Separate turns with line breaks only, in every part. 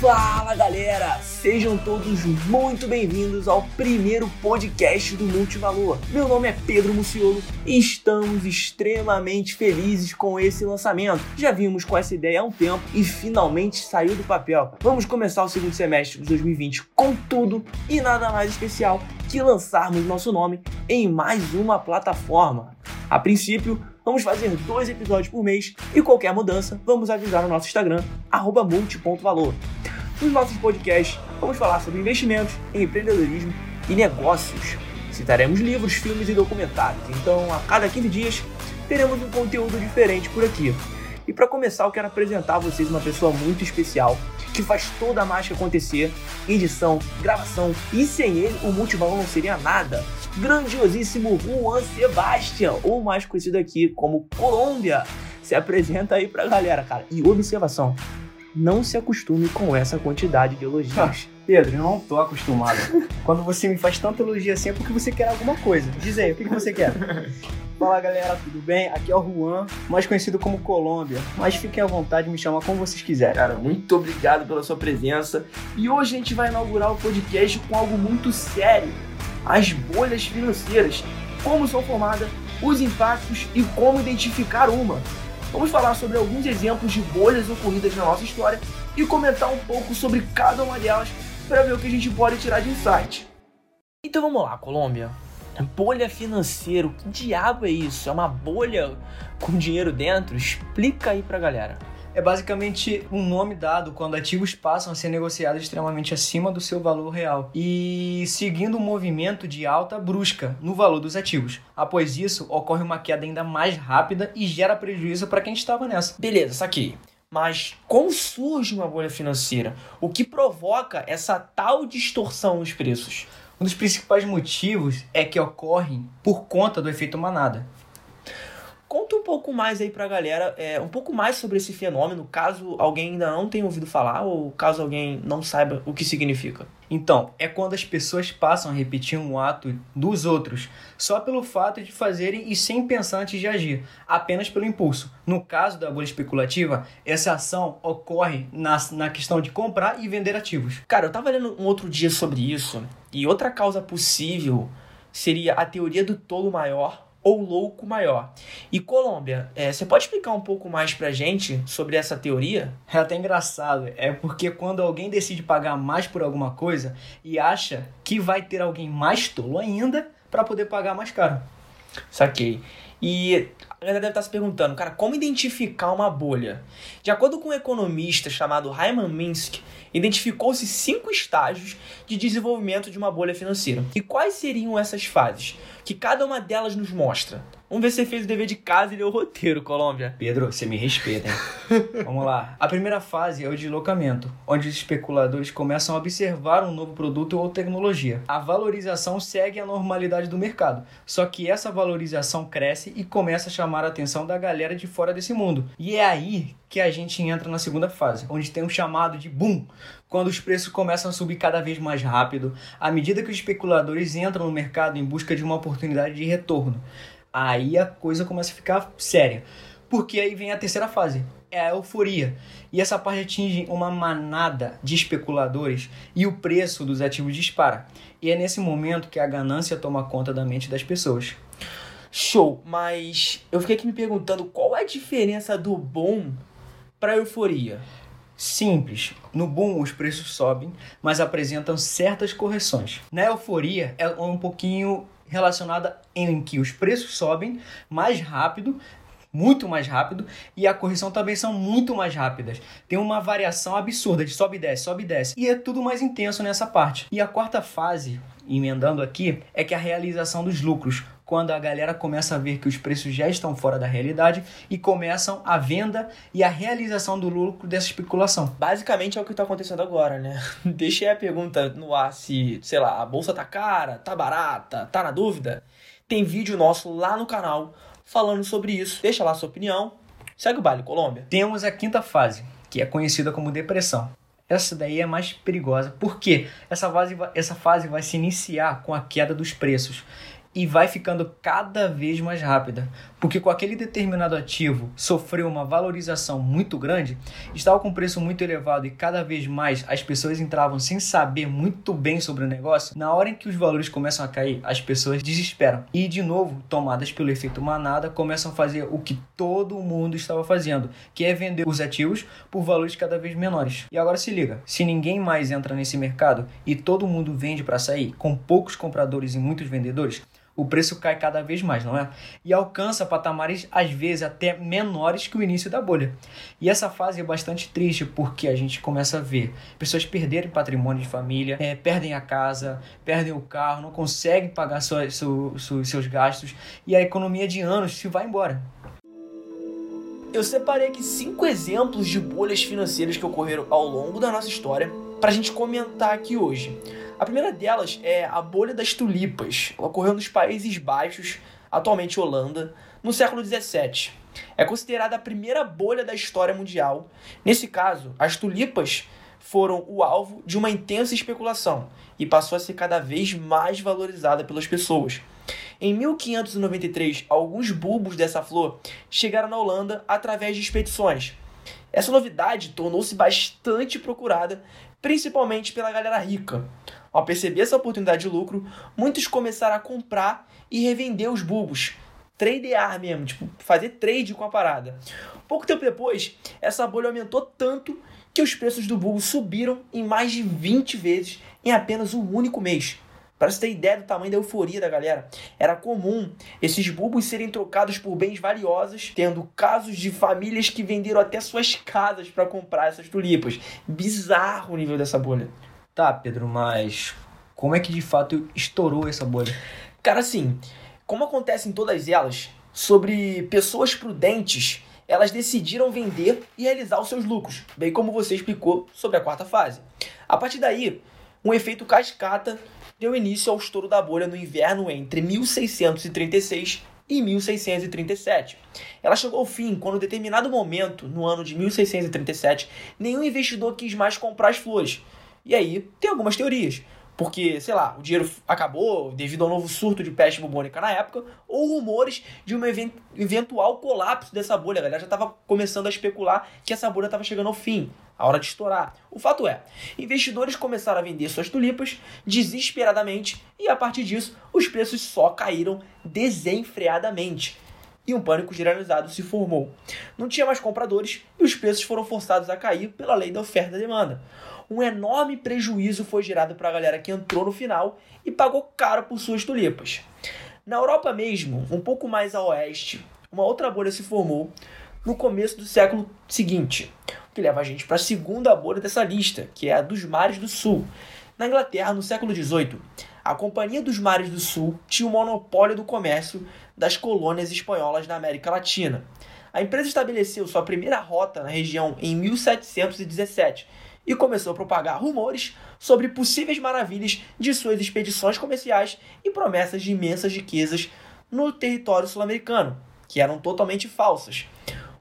Fala galera, sejam todos muito bem-vindos ao primeiro podcast do Multivalor. Meu nome é Pedro Muciolo e estamos extremamente felizes com esse lançamento. Já vimos com essa ideia há um tempo e finalmente saiu do papel. Vamos começar o segundo semestre de 2020 com tudo e nada mais especial que lançarmos nosso nome em mais uma plataforma. A princípio, vamos fazer dois episódios por mês e qualquer mudança, vamos avisar no nosso Instagram, multi.valor. Nos nossos podcasts, vamos falar sobre investimentos, empreendedorismo e negócios. Citaremos livros, filmes e documentários. Então, a cada 15 dias, teremos um conteúdo diferente por aqui. E para começar, eu quero apresentar a vocês uma pessoa muito especial que faz toda a mágica acontecer, edição, gravação, e sem ele o Multivalor não seria nada. Grandiosíssimo Juan Sebastian, ou mais conhecido aqui como Colômbia. Se apresenta aí pra galera, cara. E observação, não se acostume com essa quantidade de elogios.
Ah, Pedro, eu não tô acostumado. Quando você me faz tanta elogio assim é porque você quer alguma coisa. Diz aí, o que, que você quer? Fala galera, tudo bem? Aqui é o Juan, mais conhecido como Colômbia. Mas fiquem à vontade, me chamar como vocês quiserem.
Cara, muito obrigado pela sua presença. E hoje a gente vai inaugurar o podcast com algo muito sério: as bolhas financeiras. Como são formadas, os impactos e como identificar uma. Vamos falar sobre alguns exemplos de bolhas ocorridas na nossa história e comentar um pouco sobre cada uma delas para ver o que a gente pode tirar de insight. Então vamos lá, Colômbia. Bolha financeira, o que diabo é isso? É uma bolha com dinheiro dentro? Explica aí pra galera.
É basicamente um nome dado quando ativos passam a ser negociados extremamente acima do seu valor real e seguindo um movimento de alta brusca no valor dos ativos. Após isso, ocorre uma queda ainda mais rápida e gera prejuízo para quem estava nessa.
Beleza, saquei. Mas como surge uma bolha financeira? O que provoca essa tal distorção nos preços?
Um dos principais motivos é que ocorrem por conta do efeito manada.
Um pouco mais aí pra galera, é, um pouco mais sobre esse fenômeno, caso alguém ainda não tenha ouvido falar ou caso alguém não saiba o que significa.
Então, é quando as pessoas passam a repetir um ato dos outros só pelo fato de fazerem e sem pensar antes de agir, apenas pelo impulso. No caso da bolha especulativa, essa ação ocorre na, na questão de comprar e vender ativos.
Cara, eu tava lendo um outro dia sobre isso e outra causa possível seria a teoria do tolo maior ou louco maior. E Colômbia, é, você pode explicar um pouco mais pra gente sobre essa teoria?
É até engraçado, é porque quando alguém decide pagar mais por alguma coisa e acha que vai ter alguém mais tolo ainda para poder pagar mais caro.
Saquei. E a galera deve estar se perguntando, cara, como identificar uma bolha? De acordo com um economista chamado Hyman Minsky, identificou-se cinco estágios de desenvolvimento de uma bolha financeira. E quais seriam essas fases? Que cada uma delas nos mostra. Vamos ver se você fez o dever de casa e leu o roteiro, Colômbia.
Pedro, você me respeita, hein? Vamos lá. A primeira fase é o deslocamento, onde os especuladores começam a observar um novo produto ou tecnologia. A valorização segue a normalidade do mercado, só que essa valorização cresce e começa a chamar a atenção da galera de fora desse mundo. E é aí que a gente entra na segunda fase, onde tem um chamado de boom, quando os preços começam a subir cada vez mais rápido, à medida que os especuladores entram no mercado em busca de uma oportunidade de retorno aí a coisa começa a ficar séria. Porque aí vem a terceira fase, é a euforia. E essa parte atinge uma manada de especuladores e o preço dos ativos dispara. E é nesse momento que a ganância toma conta da mente das pessoas.
Show, mas eu fiquei aqui me perguntando qual é a diferença do bom para euforia.
Simples. No boom os preços sobem, mas apresentam certas correções. Na euforia é um pouquinho relacionada em que os preços sobem mais rápido, muito mais rápido, e a correção também são muito mais rápidas. Tem uma variação absurda de sobe e desce, sobe e desce. E é tudo mais intenso nessa parte. E a quarta fase, emendando aqui, é que a realização dos lucros quando a galera começa a ver que os preços já estão fora da realidade e começam a venda e a realização do lucro dessa especulação.
Basicamente é o que está acontecendo agora, né? Deixei a pergunta no ar se, sei lá, a bolsa tá cara, tá barata, tá na dúvida. Tem vídeo nosso lá no canal falando sobre isso. Deixa lá a sua opinião. Segue o baile, Colômbia.
Temos a quinta fase, que é conhecida como depressão. Essa daí é mais perigosa, porque essa fase, essa fase vai se iniciar com a queda dos preços e vai ficando cada vez mais rápida, porque com aquele determinado ativo sofreu uma valorização muito grande, estava com preço muito elevado e cada vez mais as pessoas entravam sem saber muito bem sobre o negócio. Na hora em que os valores começam a cair, as pessoas desesperam e de novo, tomadas pelo efeito manada, começam a fazer o que todo mundo estava fazendo, que é vender os ativos por valores cada vez menores. E agora se liga, se ninguém mais entra nesse mercado e todo mundo vende para sair, com poucos compradores e muitos vendedores, o preço cai cada vez mais, não é? E alcança patamares às vezes até menores que o início da bolha. E essa fase é bastante triste porque a gente começa a ver pessoas perderem patrimônio de família, é, perdem a casa, perdem o carro, não conseguem pagar sua, seu, seu, seus gastos e a economia de anos se vai embora.
Eu separei aqui cinco exemplos de bolhas financeiras que ocorreram ao longo da nossa história para a gente comentar aqui hoje. A primeira delas é a bolha das tulipas. Ocorreu nos Países Baixos, atualmente Holanda, no século 17. É considerada a primeira bolha da história mundial. Nesse caso, as tulipas foram o alvo de uma intensa especulação e passou a ser cada vez mais valorizada pelas pessoas. Em 1593, alguns bulbos dessa flor chegaram na Holanda através de expedições. Essa novidade tornou-se bastante procurada, principalmente pela galera rica. Ao perceber essa oportunidade de lucro, muitos começaram a comprar e revender os bulbos. Tradear mesmo, tipo, fazer trade com a parada. Pouco tempo depois, essa bolha aumentou tanto que os preços do bulbo subiram em mais de 20 vezes em apenas um único mês. Para você ter ideia do tamanho da euforia da galera, era comum esses bulbos serem trocados por bens valiosos, tendo casos de famílias que venderam até suas casas para comprar essas tulipas. Bizarro o nível dessa bolha.
Tá, Pedro, mas como é que de fato estourou essa bolha?
Cara, assim, como acontece em todas elas, sobre pessoas prudentes, elas decidiram vender e realizar os seus lucros, bem como você explicou sobre a quarta fase. A partir daí, um efeito cascata deu início ao estouro da bolha no inverno entre 1636 e 1637. Ela chegou ao fim quando, em determinado momento, no ano de 1637, nenhum investidor quis mais comprar as flores, e aí tem algumas teorias. Porque, sei lá, o dinheiro acabou devido ao novo surto de peste bubônica na época, ou rumores de um eventual colapso dessa bolha. A galera já estava começando a especular que essa bolha estava chegando ao fim, a hora de estourar. O fato é, investidores começaram a vender suas tulipas desesperadamente e a partir disso os preços só caíram desenfreadamente e um pânico generalizado se formou. Não tinha mais compradores e os preços foram forçados a cair pela lei da oferta e demanda um enorme prejuízo foi gerado para a galera que entrou no final e pagou caro por suas tulipas. Na Europa mesmo, um pouco mais a oeste, uma outra bolha se formou no começo do século seguinte, o que leva a gente para a segunda bolha dessa lista, que é a dos mares do sul. Na Inglaterra, no século XVIII, a Companhia dos Mares do Sul tinha o monopólio do comércio das colônias espanholas na América Latina. A empresa estabeleceu sua primeira rota na região em 1717 e começou a propagar rumores sobre possíveis maravilhas de suas expedições comerciais e promessas de imensas riquezas no território sul-americano, que eram totalmente falsas.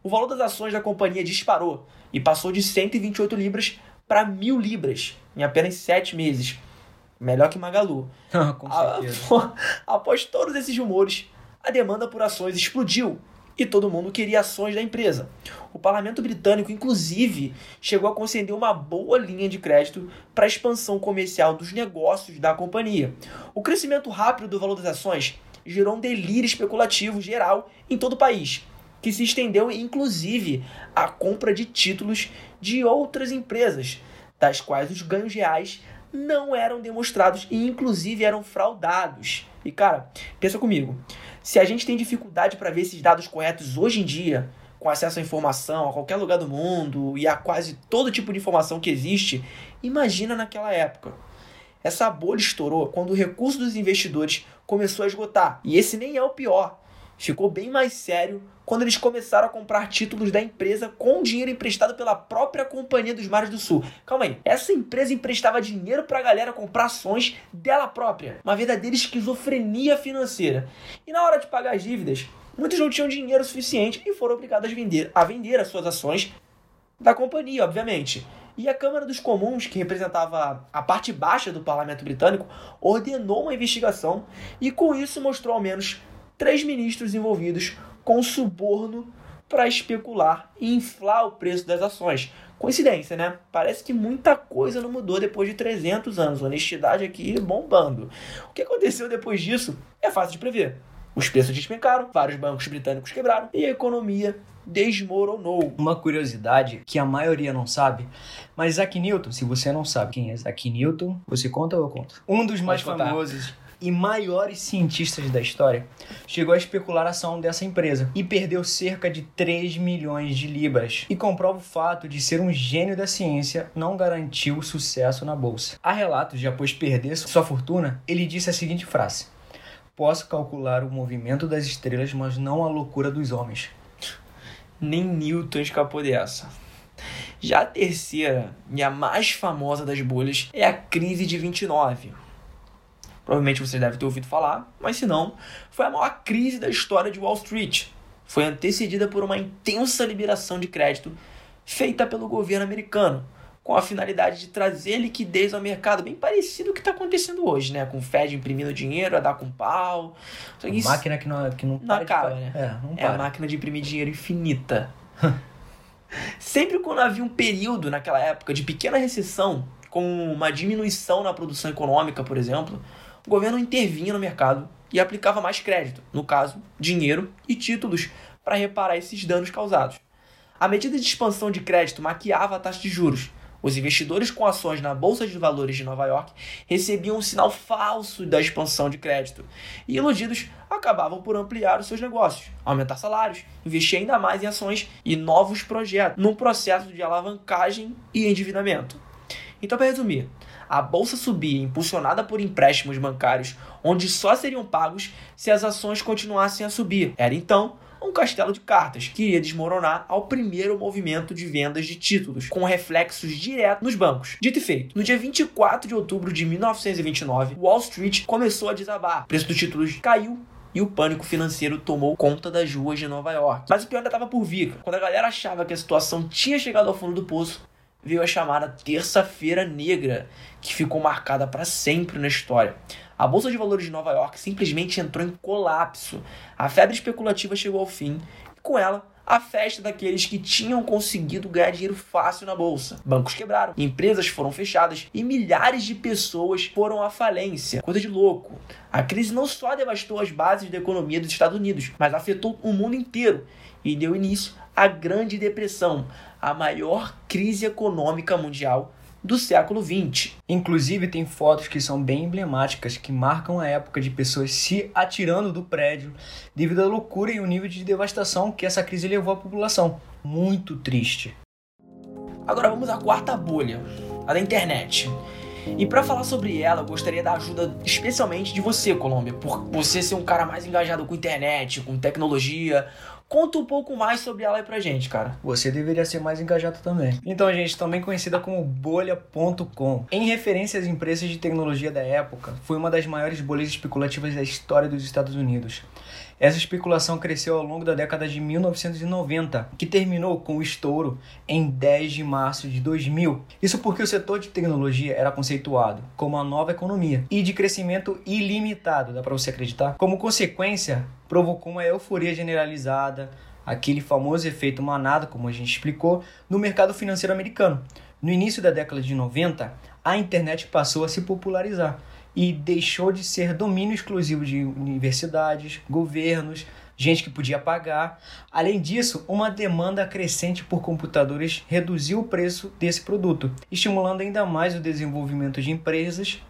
O valor das ações da companhia disparou e passou de 128 libras para 1000 libras em apenas 7 meses. Melhor que Magalu.
Com certeza.
Após todos esses rumores, a demanda por ações explodiu e todo mundo queria ações da empresa. O parlamento britânico, inclusive, chegou a conceder uma boa linha de crédito para a expansão comercial dos negócios da companhia. O crescimento rápido do valor das ações gerou um delírio especulativo geral em todo o país, que se estendeu inclusive à compra de títulos de outras empresas, das quais os ganhos reais não eram demonstrados e inclusive eram fraudados. E cara, pensa comigo, se a gente tem dificuldade para ver esses dados corretos hoje em dia, com acesso à informação a qualquer lugar do mundo e a quase todo tipo de informação que existe, imagina naquela época. Essa bolha estourou quando o recurso dos investidores começou a esgotar. E esse nem é o pior. Ficou bem mais sério quando eles começaram a comprar títulos da empresa com dinheiro emprestado pela própria Companhia dos Mares do Sul. Calma aí, essa empresa emprestava dinheiro para a galera comprar ações dela própria. Uma verdadeira esquizofrenia financeira. E na hora de pagar as dívidas, muitos não tinham dinheiro suficiente e foram obrigados a vender, a vender as suas ações da companhia, obviamente. E a Câmara dos Comuns, que representava a parte baixa do parlamento britânico, ordenou uma investigação e, com isso, mostrou ao menos três ministros envolvidos com suborno para especular e inflar o preço das ações. Coincidência, né? Parece que muita coisa não mudou depois de 300 anos. Honestidade aqui bombando. O que aconteceu depois disso é fácil de prever. Os preços despencaram, vários bancos britânicos quebraram e a economia desmoronou.
Uma curiosidade que a maioria não sabe, mas Isaac Newton, se você não sabe quem é Isaac Newton, você conta ou eu conto? Um dos mais famosos e maiores cientistas da história chegou a especular ação dessa empresa e perdeu cerca de 3 milhões de libras. E comprova o fato de ser um gênio da ciência não garantiu sucesso na bolsa. Há relatos de após perder sua fortuna, ele disse a seguinte frase: Posso calcular o movimento das estrelas, mas não a loucura dos homens
nem Newton escapou dessa. Já a terceira e a mais famosa das bolhas é a crise de 29. Provavelmente você deve ter ouvido falar, mas se não, foi a maior crise da história de Wall Street. Foi antecedida por uma intensa liberação de crédito feita pelo governo americano, com a finalidade de trazer liquidez ao mercado, bem parecido com o que está acontecendo hoje, né? Com o Fed imprimindo dinheiro, a dar com pau.
Que isso... máquina que não, que não,
não acaba, né?
É, não
é a máquina de imprimir dinheiro infinita. Sempre quando havia um período naquela época de pequena recessão, com uma diminuição na produção econômica, por exemplo, o governo intervinha no mercado e aplicava mais crédito, no caso, dinheiro e títulos, para reparar esses danos causados. A medida de expansão de crédito maquiava a taxa de juros, os investidores com ações na Bolsa de Valores de Nova York recebiam um sinal falso da expansão de crédito e, iludidos, acabavam por ampliar os seus negócios, aumentar salários, investir ainda mais em ações e novos projetos, num processo de alavancagem e endividamento. Então, para resumir, a bolsa subia impulsionada por empréstimos bancários, onde só seriam pagos se as ações continuassem a subir. Era então um castelo de cartas que iria desmoronar ao primeiro movimento de vendas de títulos, com reflexos diretos nos bancos. Dito e feito, no dia 24 de outubro de 1929, Wall Street começou a desabar. O preço dos títulos caiu e o pânico financeiro tomou conta das ruas de Nova York. Mas o pior ainda estava por vir. Quando a galera achava que a situação tinha chegado ao fundo do poço, veio a chamada Terça-feira Negra, que ficou marcada para sempre na história. A bolsa de valores de Nova York simplesmente entrou em colapso. A febre especulativa chegou ao fim e com ela a festa daqueles que tinham conseguido ganhar dinheiro fácil na bolsa. Bancos quebraram, empresas foram fechadas e milhares de pessoas foram à falência. Coisa de louco. A crise não só devastou as bases da economia dos Estados Unidos, mas afetou o mundo inteiro e deu início à Grande Depressão, a maior crise econômica mundial do século XX.
Inclusive, tem fotos que são bem emblemáticas, que marcam a época de pessoas se atirando do prédio devido à loucura e o nível de devastação que essa crise levou à população. Muito triste.
Agora vamos à quarta bolha, a da internet. E para falar sobre ela, eu gostaria da ajuda especialmente de você, Colômbia, por você ser um cara mais engajado com internet, com tecnologia, Conta um pouco mais sobre ela aí pra gente, cara.
Você deveria ser mais engajado também. Então, gente, também conhecida como bolha.com. Em referência às empresas de tecnologia da época, foi uma das maiores bolhas especulativas da história dos Estados Unidos. Essa especulação cresceu ao longo da década de 1990, que terminou com o estouro em 10 de março de 2000. Isso porque o setor de tecnologia era conceituado como a nova economia e de crescimento ilimitado, dá para você acreditar? Como consequência, provocou uma euforia generalizada, aquele famoso efeito manada, como a gente explicou, no mercado financeiro americano. No início da década de 90, a internet passou a se popularizar e deixou de ser domínio exclusivo de universidades, governos, gente que podia pagar. Além disso, uma demanda crescente por computadores reduziu o preço desse produto, estimulando ainda mais o desenvolvimento de empresas.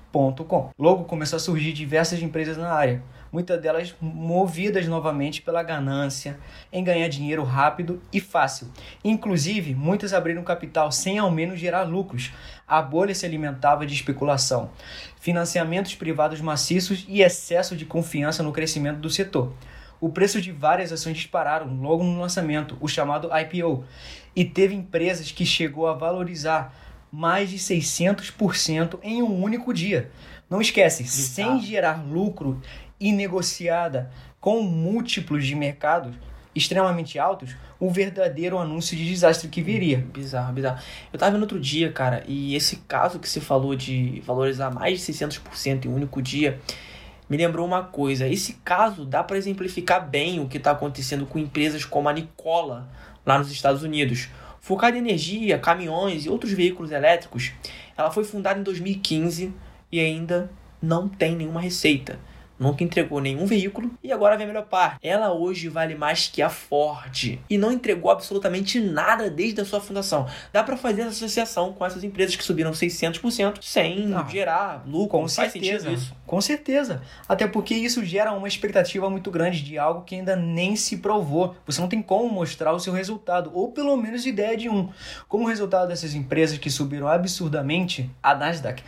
Logo começou a surgir diversas empresas na área, muitas delas movidas novamente pela ganância em ganhar dinheiro rápido e fácil. Inclusive, muitas abriram capital sem ao menos gerar lucros. A bolha se alimentava de especulação, financiamentos privados maciços e excesso de confiança no crescimento do setor. O preço de várias ações dispararam logo no lançamento, o chamado IPO, e teve empresas que chegou a valorizar mais de 600% em um único dia. Não esquece, sem gerar lucro e negociada com múltiplos de mercados extremamente altos, um verdadeiro anúncio de desastre que viria.
Bizarro, bizarro. Eu tava vendo outro dia, cara, e esse caso que você falou de valorizar mais de 600% em um único dia, me lembrou uma coisa. Esse caso dá para exemplificar bem o que está acontecendo com empresas como a Nikola, lá nos Estados Unidos. Focada em energia, caminhões e outros veículos elétricos, ela foi fundada em 2015 e ainda não tem nenhuma receita nunca entregou nenhum veículo e agora vem a melhor parte. Ela hoje vale mais que a Ford e não entregou absolutamente nada desde a sua fundação. Dá para fazer essa associação com essas empresas que subiram 600% sem ah, gerar lucro.
Com certeza. isso. Com certeza. Até porque isso gera uma expectativa muito grande de algo que ainda nem se provou. Você não tem como mostrar o seu resultado, ou pelo menos ideia de um. Como resultado dessas empresas que subiram absurdamente, a Nasdaq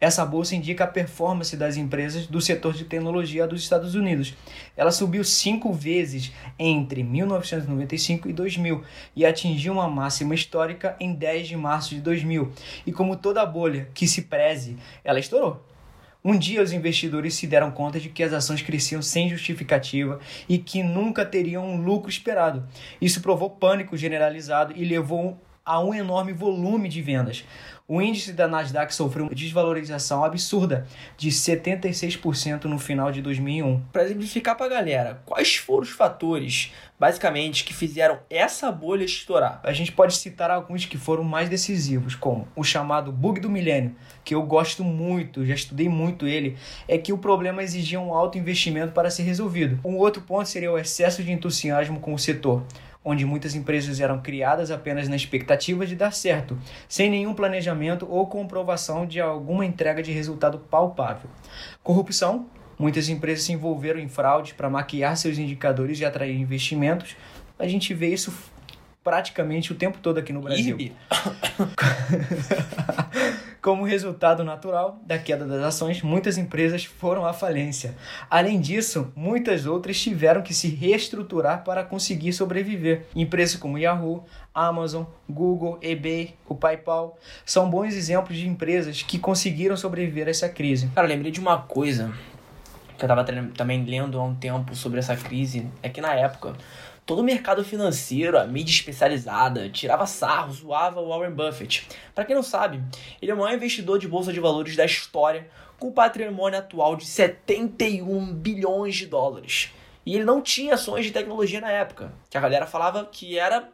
essa bolsa indica a performance das empresas do setor de tecnologia dos Estados Unidos. Ela subiu cinco vezes entre 1995 e 2000 e atingiu uma máxima histórica em 10 de março de 2000. E como toda bolha que se preze, ela estourou. Um dia os investidores se deram conta de que as ações cresciam sem justificativa e que nunca teriam um lucro esperado. Isso provou pânico generalizado e levou a um enorme volume de vendas. O índice da Nasdaq sofreu uma desvalorização absurda de 76% no final de 2001.
Para exemplificar para a galera, quais foram os fatores, basicamente, que fizeram essa bolha estourar?
A gente pode citar alguns que foram mais decisivos, como o chamado bug do milênio, que eu gosto muito, já estudei muito ele, é que o problema exigia um alto investimento para ser resolvido. Um outro ponto seria o excesso de entusiasmo com o setor onde muitas empresas eram criadas apenas na expectativa de dar certo, sem nenhum planejamento ou comprovação de alguma entrega de resultado palpável. Corrupção. Muitas empresas se envolveram em fraude para maquiar seus indicadores e atrair investimentos. A gente vê isso praticamente o tempo todo aqui no Brasil. Como resultado natural da queda das ações, muitas empresas foram à falência. Além disso, muitas outras tiveram que se reestruturar para conseguir sobreviver. Empresas como Yahoo, Amazon, Google, eBay, o PayPal são bons exemplos de empresas que conseguiram sobreviver a essa crise.
Cara, lembrei de uma coisa que eu estava também lendo há um tempo sobre essa crise, é que na época todo o mercado financeiro, a mídia especializada, tirava sarro, zoava o Warren Buffett. Para quem não sabe, ele é o maior investidor de bolsa de valores da história, com patrimônio atual de 71 bilhões de dólares. E ele não tinha ações de tecnologia na época, que a galera falava que era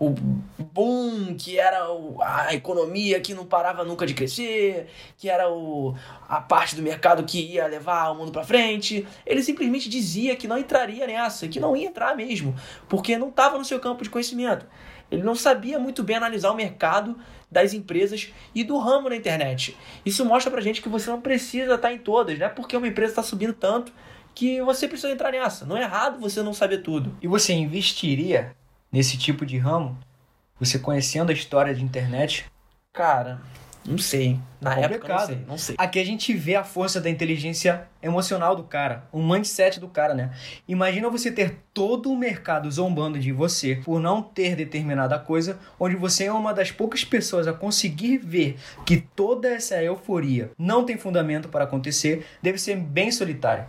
o boom, que era a economia que não parava nunca de crescer, que era o, a parte do mercado que ia levar o mundo para frente. Ele simplesmente dizia que não entraria nessa, que não ia entrar mesmo, porque não estava no seu campo de conhecimento. Ele não sabia muito bem analisar o mercado das empresas e do ramo na internet. Isso mostra pra gente que você não precisa estar em todas, né? Porque uma empresa está subindo tanto que você precisa entrar nessa. Não é errado você não saber tudo.
E você investiria nesse tipo de ramo? Você conhecendo a história de internet?
Cara, não sei. Na é época, não sei, não sei.
Aqui a gente vê a força da inteligência emocional do cara, o mindset do cara, né? Imagina você ter todo o mercado zombando de você por não ter determinada coisa, onde você é uma das poucas pessoas a conseguir ver que toda essa euforia não tem fundamento para acontecer, deve ser bem solitário.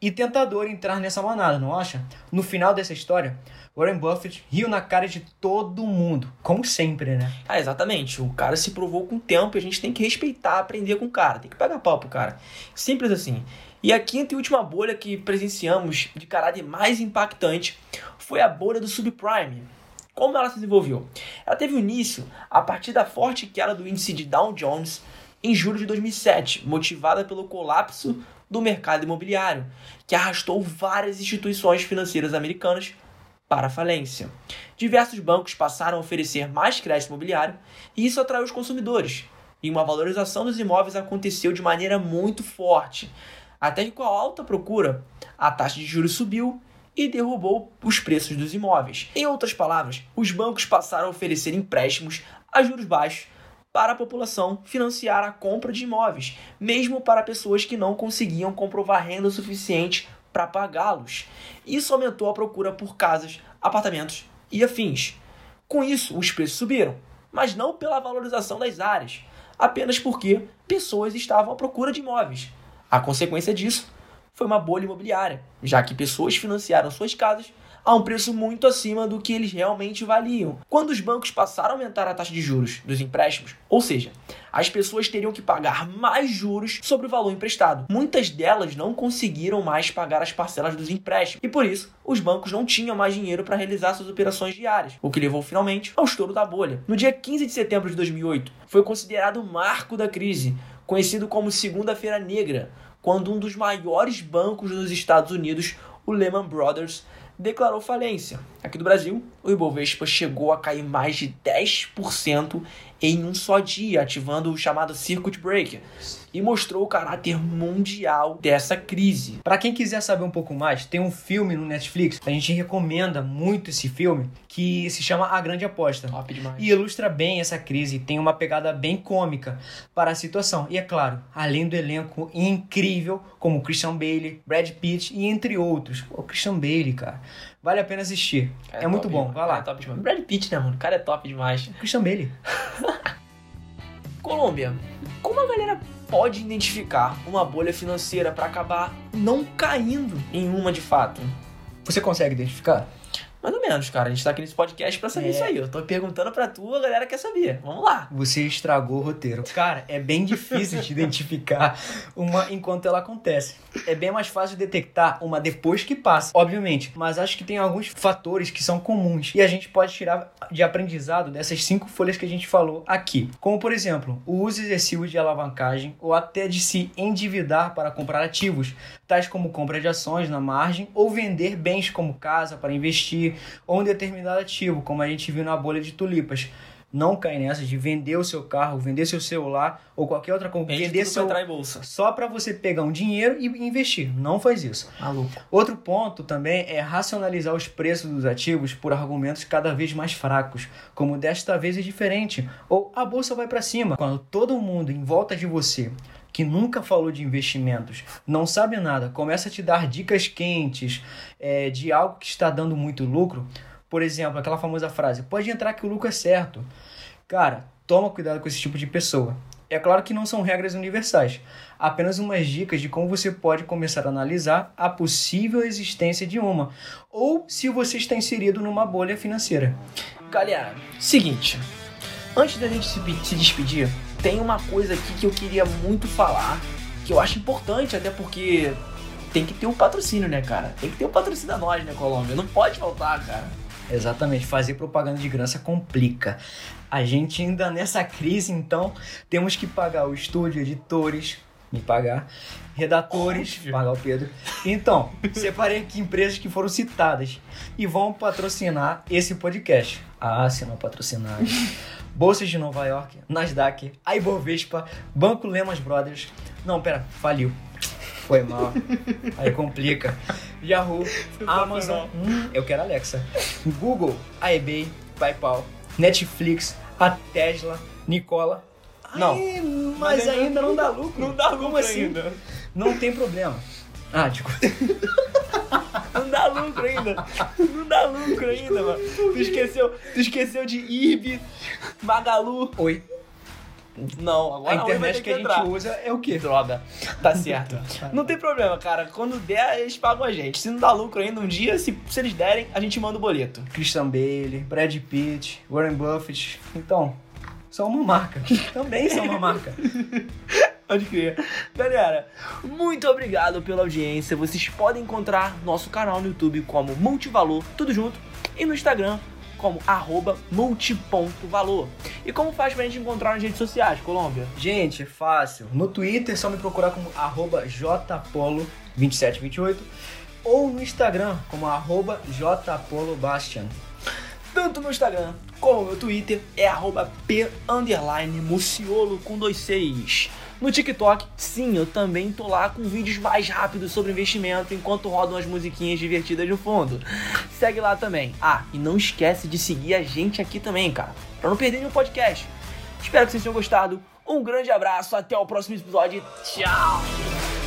E tentador entrar nessa manada, não acha? No final dessa história, Warren Buffett riu na cara de todo mundo, como sempre, né?
Ah, exatamente. O cara se provou com o tempo e a gente tem que respeitar, aprender com o cara, tem que pagar pau pro cara. Simples assim. E a quinta e última bolha que presenciamos de caráter mais impactante foi a bolha do subprime. Como ela se desenvolveu? Ela teve início a partir da forte queda do índice de Dow Jones em julho de 2007, motivada pelo colapso do mercado imobiliário, que arrastou várias instituições financeiras americanas para a falência. Diversos bancos passaram a oferecer mais crédito imobiliário e isso atraiu os consumidores. E uma valorização dos imóveis aconteceu de maneira muito forte, até que com a alta procura, a taxa de juros subiu e derrubou os preços dos imóveis. Em outras palavras, os bancos passaram a oferecer empréstimos a juros baixos para a população financiar a compra de imóveis, mesmo para pessoas que não conseguiam comprovar renda suficiente para pagá-los. Isso aumentou a procura por casas, apartamentos e afins. Com isso, os preços subiram, mas não pela valorização das áreas, apenas porque pessoas estavam à procura de imóveis. A consequência disso foi uma bolha imobiliária, já que pessoas financiaram suas casas a um preço muito acima do que eles realmente valiam. Quando os bancos passaram a aumentar a taxa de juros dos empréstimos, ou seja, as pessoas teriam que pagar mais juros sobre o valor emprestado. Muitas delas não conseguiram mais pagar as parcelas dos empréstimos e por isso os bancos não tinham mais dinheiro para realizar suas operações diárias, o que levou finalmente ao estouro da bolha. No dia 15 de setembro de 2008, foi considerado o marco da crise, conhecido como Segunda-feira Negra, quando um dos maiores bancos dos Estados Unidos, o Lehman Brothers, declarou falência. Aqui do Brasil, o Ibovespa chegou a cair mais de 10% em um só dia, ativando o chamado Circuit Breaker, e mostrou o caráter mundial dessa crise.
Para quem quiser saber um pouco mais, tem um filme no Netflix, a gente recomenda muito esse filme, que se chama A Grande Aposta.
Top demais.
E ilustra bem essa crise, tem uma pegada bem cômica para a situação. E é claro, além do elenco incrível, como Christian Bale, Brad Pitt e entre outros. O Christian Bale, cara. Vale a pena assistir.
Cara,
é muito
top
bom,
demais.
vai lá.
Cara, é top demais. Brad Pitt, né, mano? O cara é top demais.
Christian Bale.
Colômbia, como a galera pode identificar uma bolha financeira para acabar não caindo em uma de fato?
Você consegue identificar?
Mais ou menos, cara. A gente tá aqui nesse podcast pra saber
É.
isso aí. Eu tô perguntando pra tu, a galera quer saber. Vamos lá.
Você estragou o roteiro. Cara, é bem difícil de identificar uma enquanto ela acontece. É bem mais fácil de detectar uma depois que passa, obviamente. Mas acho que tem alguns fatores que são comuns e a gente pode tirar de aprendizado dessas cinco folhas que a gente falou aqui. Como, por exemplo, o uso excessivo de alavancagem ou até de se endividar para comprar ativos, tais como compra de ações na margem ou vender bens como casa para investir ou um determinado ativo, como a gente viu na bolha de tulipas. Não cai nessa de vender o seu carro, vender seu celular ou qualquer outra coisa.
Vende
Vender seu.
entrar em bolsa.
Só para você pegar um dinheiro e investir. Não faz isso.
Maluco.
Outro ponto também é racionalizar os preços dos ativos por argumentos cada vez mais fracos, como desta vez é diferente, ou a bolsa vai para cima. Quando todo mundo em volta de você que nunca falou de investimentos, não sabe nada, começa a te dar dicas quentes é, de algo que está dando muito lucro, por exemplo, aquela famosa frase: pode entrar que o lucro é certo. Cara, toma cuidado com esse tipo de pessoa. É claro que não são regras universais, apenas umas dicas de como você pode começar a analisar a possível existência de uma, ou se você está inserido numa bolha financeira.
Galera, seguinte. Antes da gente se, se despedir, tem uma coisa aqui que eu queria muito falar, que eu acho importante, até porque tem que ter um patrocínio, né, cara? Tem que ter um patrocínio a nós, né, Colômbia? Não pode faltar, cara.
Exatamente, fazer propaganda de graça complica. A gente ainda nessa crise, então, temos que pagar o estúdio, editores, me pagar, redatores,
Óbvio.
pagar o Pedro. Então, separei aqui empresas que foram citadas e vão patrocinar esse podcast. Ah, se não patrocinar. Bolsas de Nova York, Nasdaq, a Ibovespa, Banco Lehman Brothers. Não, pera, faliu. Foi mal. Aí complica. Yahoo, Amazon, hum, eu quero Alexa. Google, a eBay, PayPal, Netflix, a Tesla, Nicola.
Não.
Ai, mas ainda não dá lucro.
Não dá
Como
lucro
assim?
ainda.
Não tem problema. Ah, desculpa.
Não dá lucro ainda. Não dá lucro ainda, mano. Tu esqueceu, tu esqueceu de IRB, Magalu.
Oi.
Não, agora
A internet
ter
que a gente
entrar.
usa é o quê?
Droga, tá certo. Não tem problema, cara. Quando der, eles pagam a gente. Se não dá lucro ainda um dia, se, se eles derem, a gente manda o boleto.
Christian Bale, Brad Pitt, Warren Buffett. Então, são uma marca. Também são uma marca.
Pode crer. Galera, muito obrigado pela audiência. Vocês podem encontrar nosso canal no YouTube como Multivalor, tudo junto, e no Instagram como arroba multi.valor. E como faz pra gente encontrar nas redes sociais, Colômbia?
Gente, é fácil. No Twitter é só me procurar como arroba jpolo2728 ou no Instagram como arroba jpolobastian.
Tanto no Instagram como no Twitter é arroba p underline muciolo com dois seis. No TikTok, sim, eu também tô lá com vídeos mais rápidos sobre investimento enquanto rodam as musiquinhas divertidas no fundo. Segue lá também. Ah, e não esquece de seguir a gente aqui também, cara, pra não perder nenhum podcast. Espero que vocês tenham gostado. Um grande abraço, até o próximo episódio. Tchau!